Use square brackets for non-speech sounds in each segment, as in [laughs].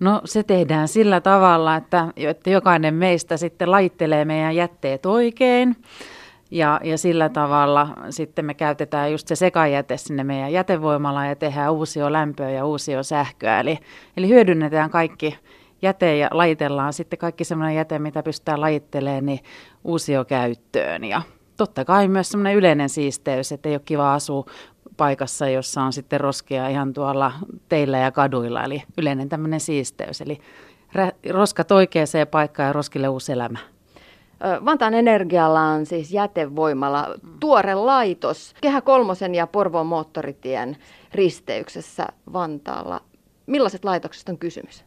No se tehdään sillä tavalla, että, että jokainen meistä sitten laittelee meidän jätteet oikein. Ja, ja sillä tavalla sitten me käytetään just se sekajäte sinne meidän jätevoimalaan ja tehdään uusio lämpöä ja uusio sähköä. Eli, eli hyödynnetään kaikki jäte ja laitellaan sitten kaikki semmoinen jäte, mitä pystytään lajittelemaan, niin uusio käyttöön. Ja totta kai myös semmoinen yleinen siisteys, että ei ole kiva asua paikassa, jossa on sitten roskia ihan tuolla teillä ja kaduilla. Eli yleinen tämmöinen siisteys. Eli roskat oikeaan paikkaan ja roskille uusi elämä. Vantaan Energialla on siis jätevoimala, tuore laitos, Kehä Kolmosen ja Porvoon moottoritien risteyksessä Vantaalla. Millaiset laitokset on kysymys?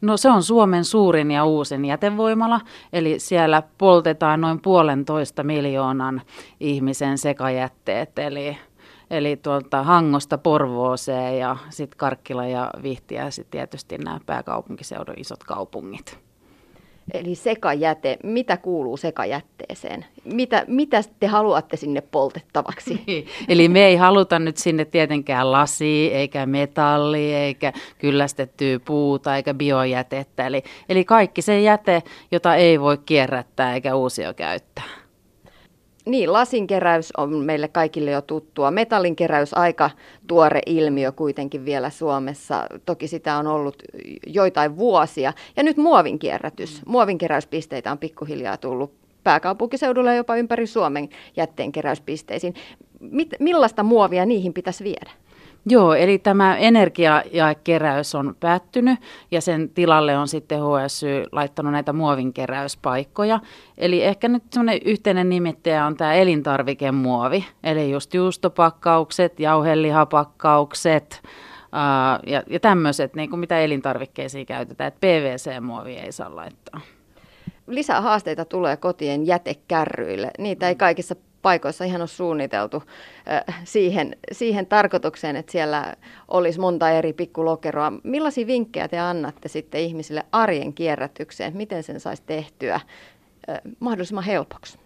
No se on Suomen suurin ja uusin jätevoimala, eli siellä poltetaan noin puolentoista miljoonan ihmisen sekajätteet, eli, eli tuolta Hangosta Porvooseen ja sitten Karkkila ja Vihtiä ja sitten tietysti nämä pääkaupunkiseudun isot kaupungit. Eli sekajäte, mitä kuuluu sekajätteeseen? Mitä, mitä te haluatte sinne poltettavaksi? Niin. [laughs] Eli me ei haluta nyt sinne tietenkään lasia, eikä metalli, eikä kyllästettyä puuta, eikä biojätettä. Eli, eli kaikki se jäte, jota ei voi kierrättää eikä uusio käyttää. Niin, lasinkeräys on meille kaikille jo tuttua. Metallinkeräys aika tuore ilmiö kuitenkin vielä Suomessa. Toki sitä on ollut joitain vuosia. Ja nyt muovinkierrätys. Muovinkeräyspisteitä on pikkuhiljaa tullut pääkaupunkiseudulla ja jopa ympäri Suomen jätteenkeräyspisteisiin. Mit, millaista muovia niihin pitäisi viedä? Joo, eli tämä energiakeräys on päättynyt ja sen tilalle on sitten HSY laittanut näitä muovinkeräyspaikkoja. Eli ehkä nyt semmoinen yhteinen nimittäjä on tämä elintarvikemuovi, eli just juustopakkaukset, jauhelihapakkaukset ää, ja, ja tämmöiset, niin kuin mitä elintarvikkeisiin käytetään, että PVC-muovi ei saa laittaa lisää haasteita tulee kotien jätekärryille. Niitä ei kaikissa paikoissa ihan on suunniteltu siihen, siihen tarkoitukseen, että siellä olisi monta eri pikkulokeroa. Millaisia vinkkejä te annatte sitten ihmisille arjen kierrätykseen? Miten sen saisi tehtyä mahdollisimman helpoksi?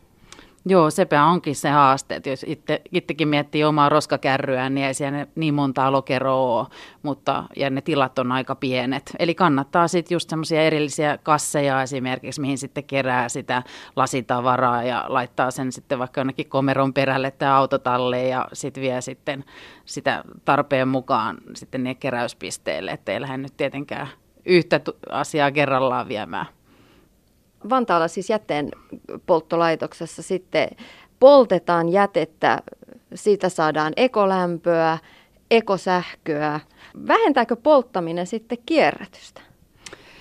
Joo, sepä onkin se haaste, että jos itse, itsekin miettii omaa roskakärryään, niin ei siellä niin monta lokeroa ole, mutta, ja ne tilat on aika pienet. Eli kannattaa sitten just semmoisia erillisiä kasseja esimerkiksi, mihin sitten kerää sitä lasitavaraa ja laittaa sen sitten vaikka jonnekin komeron perälle tai autotalleen ja sitten vie sitten sitä tarpeen mukaan sitten ne keräyspisteille, että ei lähde nyt tietenkään yhtä asiaa kerrallaan viemään. Vantaalla siis jätteen polttolaitoksessa sitten poltetaan jätettä, siitä saadaan ekolämpöä, ekosähköä. Vähentääkö polttaminen sitten kierrätystä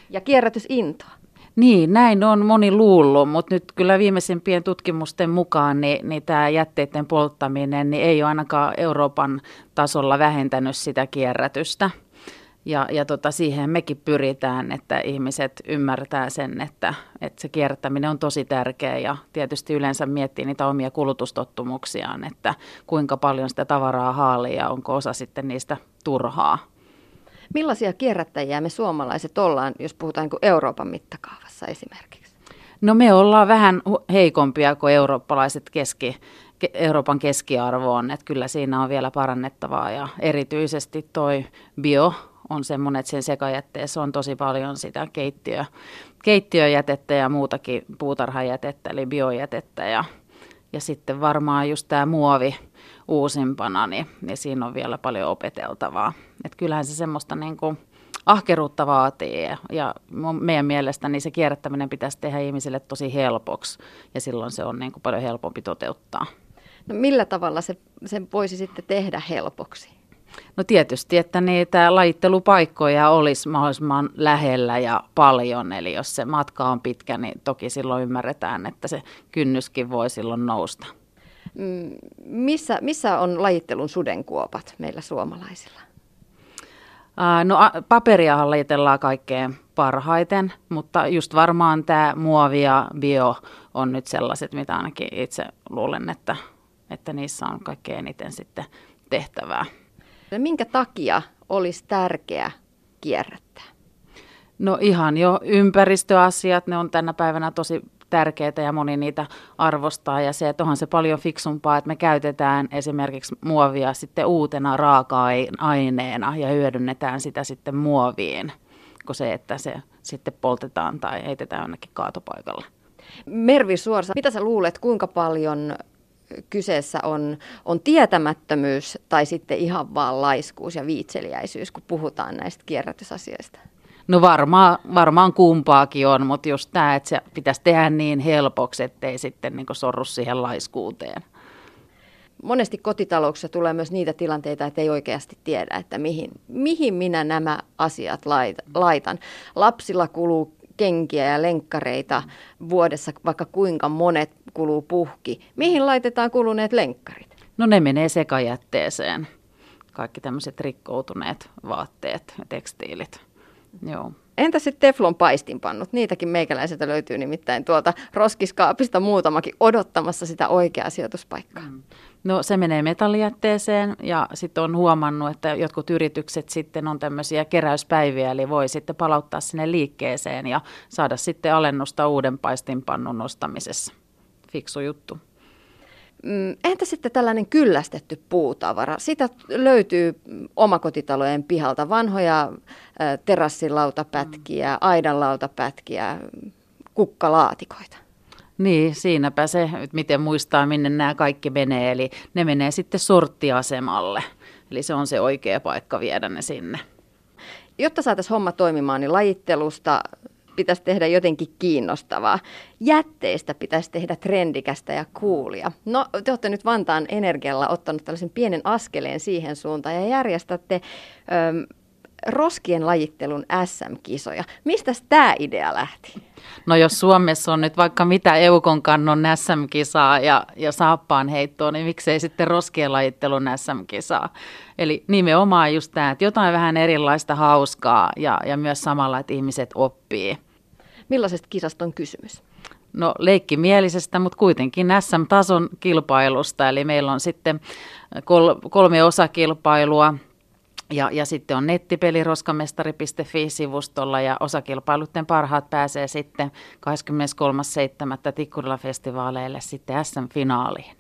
ja kierrätysintoa? Niin, näin on moni luullut, mutta nyt kyllä viimeisimpien tutkimusten mukaan niin, niin tämä jätteiden polttaminen niin ei ole ainakaan Euroopan tasolla vähentänyt sitä kierrätystä. Ja, ja tota, siihen mekin pyritään, että ihmiset ymmärtää sen, että, että se kierrättäminen on tosi tärkeä ja tietysti yleensä miettii niitä omia kulutustottumuksiaan, että kuinka paljon sitä tavaraa haalii ja onko osa sitten niistä turhaa. Millaisia kierrättäjiä me suomalaiset ollaan, jos puhutaan niin Euroopan mittakaavassa esimerkiksi? No me ollaan vähän heikompia kuin eurooppalaiset keski, Euroopan keskiarvo on, että kyllä siinä on vielä parannettavaa ja erityisesti toi bio on semmoinen, että sen sekajätteessä on tosi paljon sitä keittiö, keittiöjätettä ja muutakin puutarhajätettä, eli biojätettä ja, ja sitten varmaan just tämä muovi uusimpana, niin, niin siinä on vielä paljon opeteltavaa. Että kyllähän se semmoista niin kuin ahkeruutta vaatii ja, ja meidän mielestä niin se kierrättäminen pitäisi tehdä ihmisille tosi helpoksi ja silloin se on niin kuin paljon helpompi toteuttaa. No millä tavalla se, se voisi sitten tehdä helpoksi? No tietysti, että niitä lajittelupaikkoja olisi mahdollisimman lähellä ja paljon, eli jos se matka on pitkä, niin toki silloin ymmärretään, että se kynnyskin voi silloin nousta. Mm, missä, missä on lajittelun sudenkuopat meillä suomalaisilla? No paperia lajitellaan kaikkein parhaiten, mutta just varmaan tämä muovi ja bio on nyt sellaiset, mitä ainakin itse luulen, että, että niissä on kaikkein eniten sitten tehtävää. Minkä takia olisi tärkeää kierrättää? No ihan jo ympäristöasiat, ne on tänä päivänä tosi tärkeitä ja moni niitä arvostaa ja se, että onhan se paljon fiksumpaa, että me käytetään esimerkiksi muovia sitten uutena raaka-aineena ja hyödynnetään sitä sitten muoviin kuin se, että se sitten poltetaan tai heitetään jonnekin kaatopaikalle. Mervi Suorsa, mitä sä luulet, kuinka paljon kyseessä on, on tietämättömyys tai sitten ihan vaan laiskuus ja viitseliäisyys, kun puhutaan näistä kierrätysasioista? No varmaan, varmaan kumpaakin on, mutta just tämä, että se pitäisi tehdä niin helpoksi, ettei sitten niin sorru siihen laiskuuteen. Monesti kotitalouksissa tulee myös niitä tilanteita, että ei oikeasti tiedä, että mihin, mihin minä nämä asiat laitan. Lapsilla kuluu kenkiä ja lenkkareita vuodessa, vaikka kuinka monet kuluu puhki. Mihin laitetaan kuluneet lenkkarit? No ne menee sekajätteeseen. Kaikki tämmöiset rikkoutuneet vaatteet ja tekstiilit. Joo. Entä sitten teflon paistinpannut? Niitäkin meikäläiseltä löytyy nimittäin tuolta roskiskaapista muutamakin odottamassa sitä oikeaa sijoituspaikkaa. Mm. No se menee metallijätteeseen ja sitten on huomannut, että jotkut yritykset sitten on tämmöisiä keräyspäiviä, eli voi sitten palauttaa sinne liikkeeseen ja saada sitten alennusta uuden paistinpannun nostamisessa. Fiksu juttu. Mm, entä sitten tällainen kyllästetty puutavara? Sitä löytyy omakotitalojen pihalta. Vanhoja terassilautapätkiä, aidanlautapätkiä, kukkalaatikoita. Niin, siinäpä se, että miten muistaa, minne nämä kaikki menee. Eli ne menee sitten sorttiasemalle. Eli se on se oikea paikka viedä ne sinne. Jotta saataisiin homma toimimaan, niin lajittelusta pitäisi tehdä jotenkin kiinnostavaa. Jätteistä pitäisi tehdä trendikästä ja kuulia. No, te olette nyt Vantaan Energialla ottanut tällaisen pienen askeleen siihen suuntaan ja järjestätte öm, roskien lajittelun SM-kisoja. Mistä tämä idea lähti? No jos Suomessa on nyt vaikka mitä Eukon kannon SM-kisaa ja, ja saappaan heittoa, niin miksei sitten roskien lajittelun SM-kisaa? Eli nimenomaan just tämä, että jotain vähän erilaista hauskaa ja, ja myös samalla, että ihmiset oppii. Millaisesta kisasta on kysymys? No leikkimielisestä, mutta kuitenkin SM-tason kilpailusta. Eli meillä on sitten kol, kolme osakilpailua ja, ja sitten on nettipeli roskamestari.fi-sivustolla ja osakilpailutten parhaat pääsee sitten 23.7. Tikkurila-festivaaleille sitten SM-finaaliin.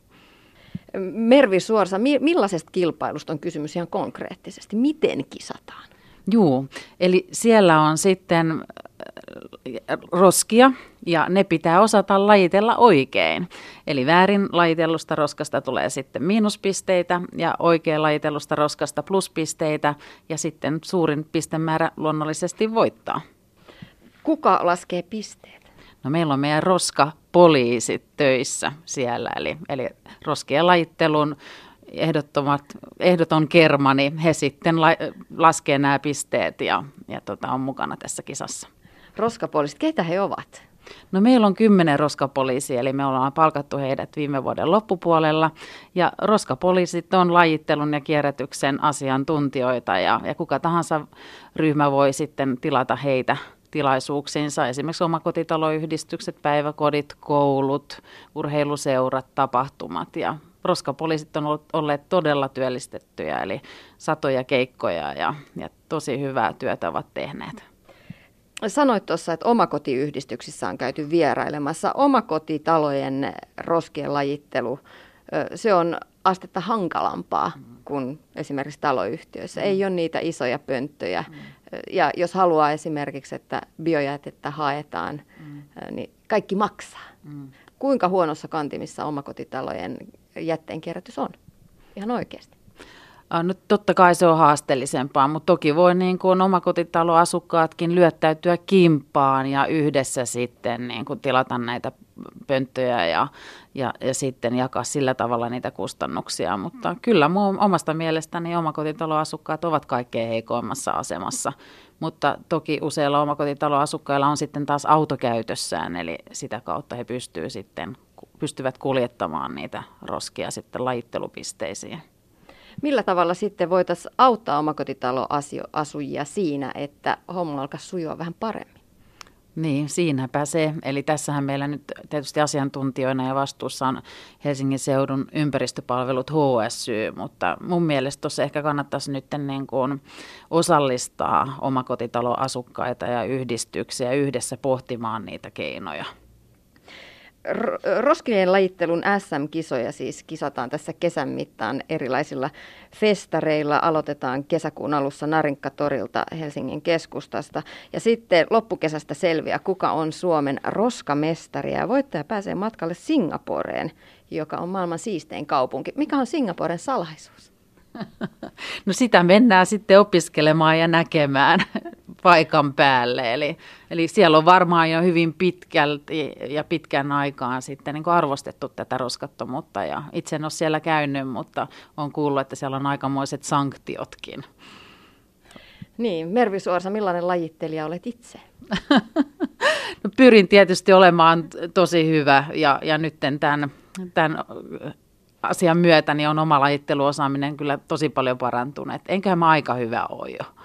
Mervi Suorsa, millaisesta kilpailusta on kysymys ihan konkreettisesti? Miten kisataan? Joo, eli siellä on sitten roskia ja ne pitää osata lajitella oikein. Eli väärin lajitellusta roskasta tulee sitten miinuspisteitä ja oikein lajitellusta roskasta pluspisteitä ja sitten suurin pistemäärä luonnollisesti voittaa. Kuka laskee pisteet? No meillä on meidän roskapoliisit töissä siellä, eli, eli roskien lajittelun ehdottomat, ehdoton kerma, niin he sitten la, laskee nämä pisteet ja, ja tota, on mukana tässä kisassa. Roskapoliisit, keitä he ovat? No meillä on kymmenen roskapoliisia, eli me ollaan palkattu heidät viime vuoden loppupuolella. Ja roskapoliisit on lajittelun ja kierrätyksen asiantuntijoita ja, ja kuka tahansa ryhmä voi sitten tilata heitä tilaisuuksiinsa, esimerkiksi omakotitaloyhdistykset, päiväkodit, koulut, urheiluseurat, tapahtumat ja roskapoliisit on olleet todella työllistettyjä, eli satoja keikkoja ja, ja tosi hyvää työtä ovat tehneet. Sanoit tuossa, että omakotiyhdistyksissä on käyty vierailemassa. Omakotitalojen roskien lajittelu, se on astetta hankalampaa kuin esimerkiksi taloyhtiöissä. Mm. Ei ole niitä isoja pönttöjä. Mm. Ja jos haluaa esimerkiksi, että biojätettä haetaan, mm. niin kaikki maksaa. Mm. Kuinka huonossa kantimissa omakotitalojen jätteenkierrätys on? Ihan oikeasti. No, totta kai se on haasteellisempaa, mutta toki voi niin kuin omakotitaloasukkaatkin lyöttäytyä kimpaan ja yhdessä sitten niin kuin tilata näitä pönttöjä ja, ja, ja sitten jakaa sillä tavalla niitä kustannuksia. Mutta kyllä mun omasta mielestäni omakotitaloasukkaat ovat kaikkein heikoimmassa asemassa. Mutta toki useilla omakotitaloasukkailla on sitten taas autokäytössään, eli sitä kautta he pystyvät sitten pystyvät kuljettamaan niitä roskia sitten lajittelupisteisiin. Millä tavalla sitten voitaisiin auttaa omakotitaloasujia siinä, että homma alkaisi sujua vähän paremmin? Niin, siinäpä se. Eli tässähän meillä nyt tietysti asiantuntijoina ja vastuussa on Helsingin seudun ympäristöpalvelut HSY, mutta mun mielestä tuossa ehkä kannattaisi nyt niin kuin osallistaa omakotitaloasukkaita ja yhdistyksiä yhdessä pohtimaan niitä keinoja. Roskilien lajittelun SM-kisoja siis kisataan tässä kesän mittaan erilaisilla festareilla. Aloitetaan kesäkuun alussa Narinkka-torilta Helsingin keskustasta. Ja sitten loppukesästä selviää, kuka on Suomen roskamestari. Ja voittaja pääsee matkalle Singaporeen, joka on maailman siistein kaupunki. Mikä on Singaporen salaisuus? No sitä mennään sitten opiskelemaan ja näkemään paikan päälle. Eli, eli siellä on varmaan jo hyvin pitkälti ja pitkän aikaan sitten niin arvostettu tätä roskattomuutta. Ja itse en ole siellä käynyt, mutta on kuullut, että siellä on aikamoiset sanktiotkin. Niin, Mervi Suorsa, millainen lajittelija olet itse? [laughs] no, pyrin tietysti olemaan tosi hyvä ja, ja nyt tämän, tämän asian myötä niin on oma lajitteluosaaminen kyllä tosi paljon parantunut. Enköhän mä aika hyvä ole jo.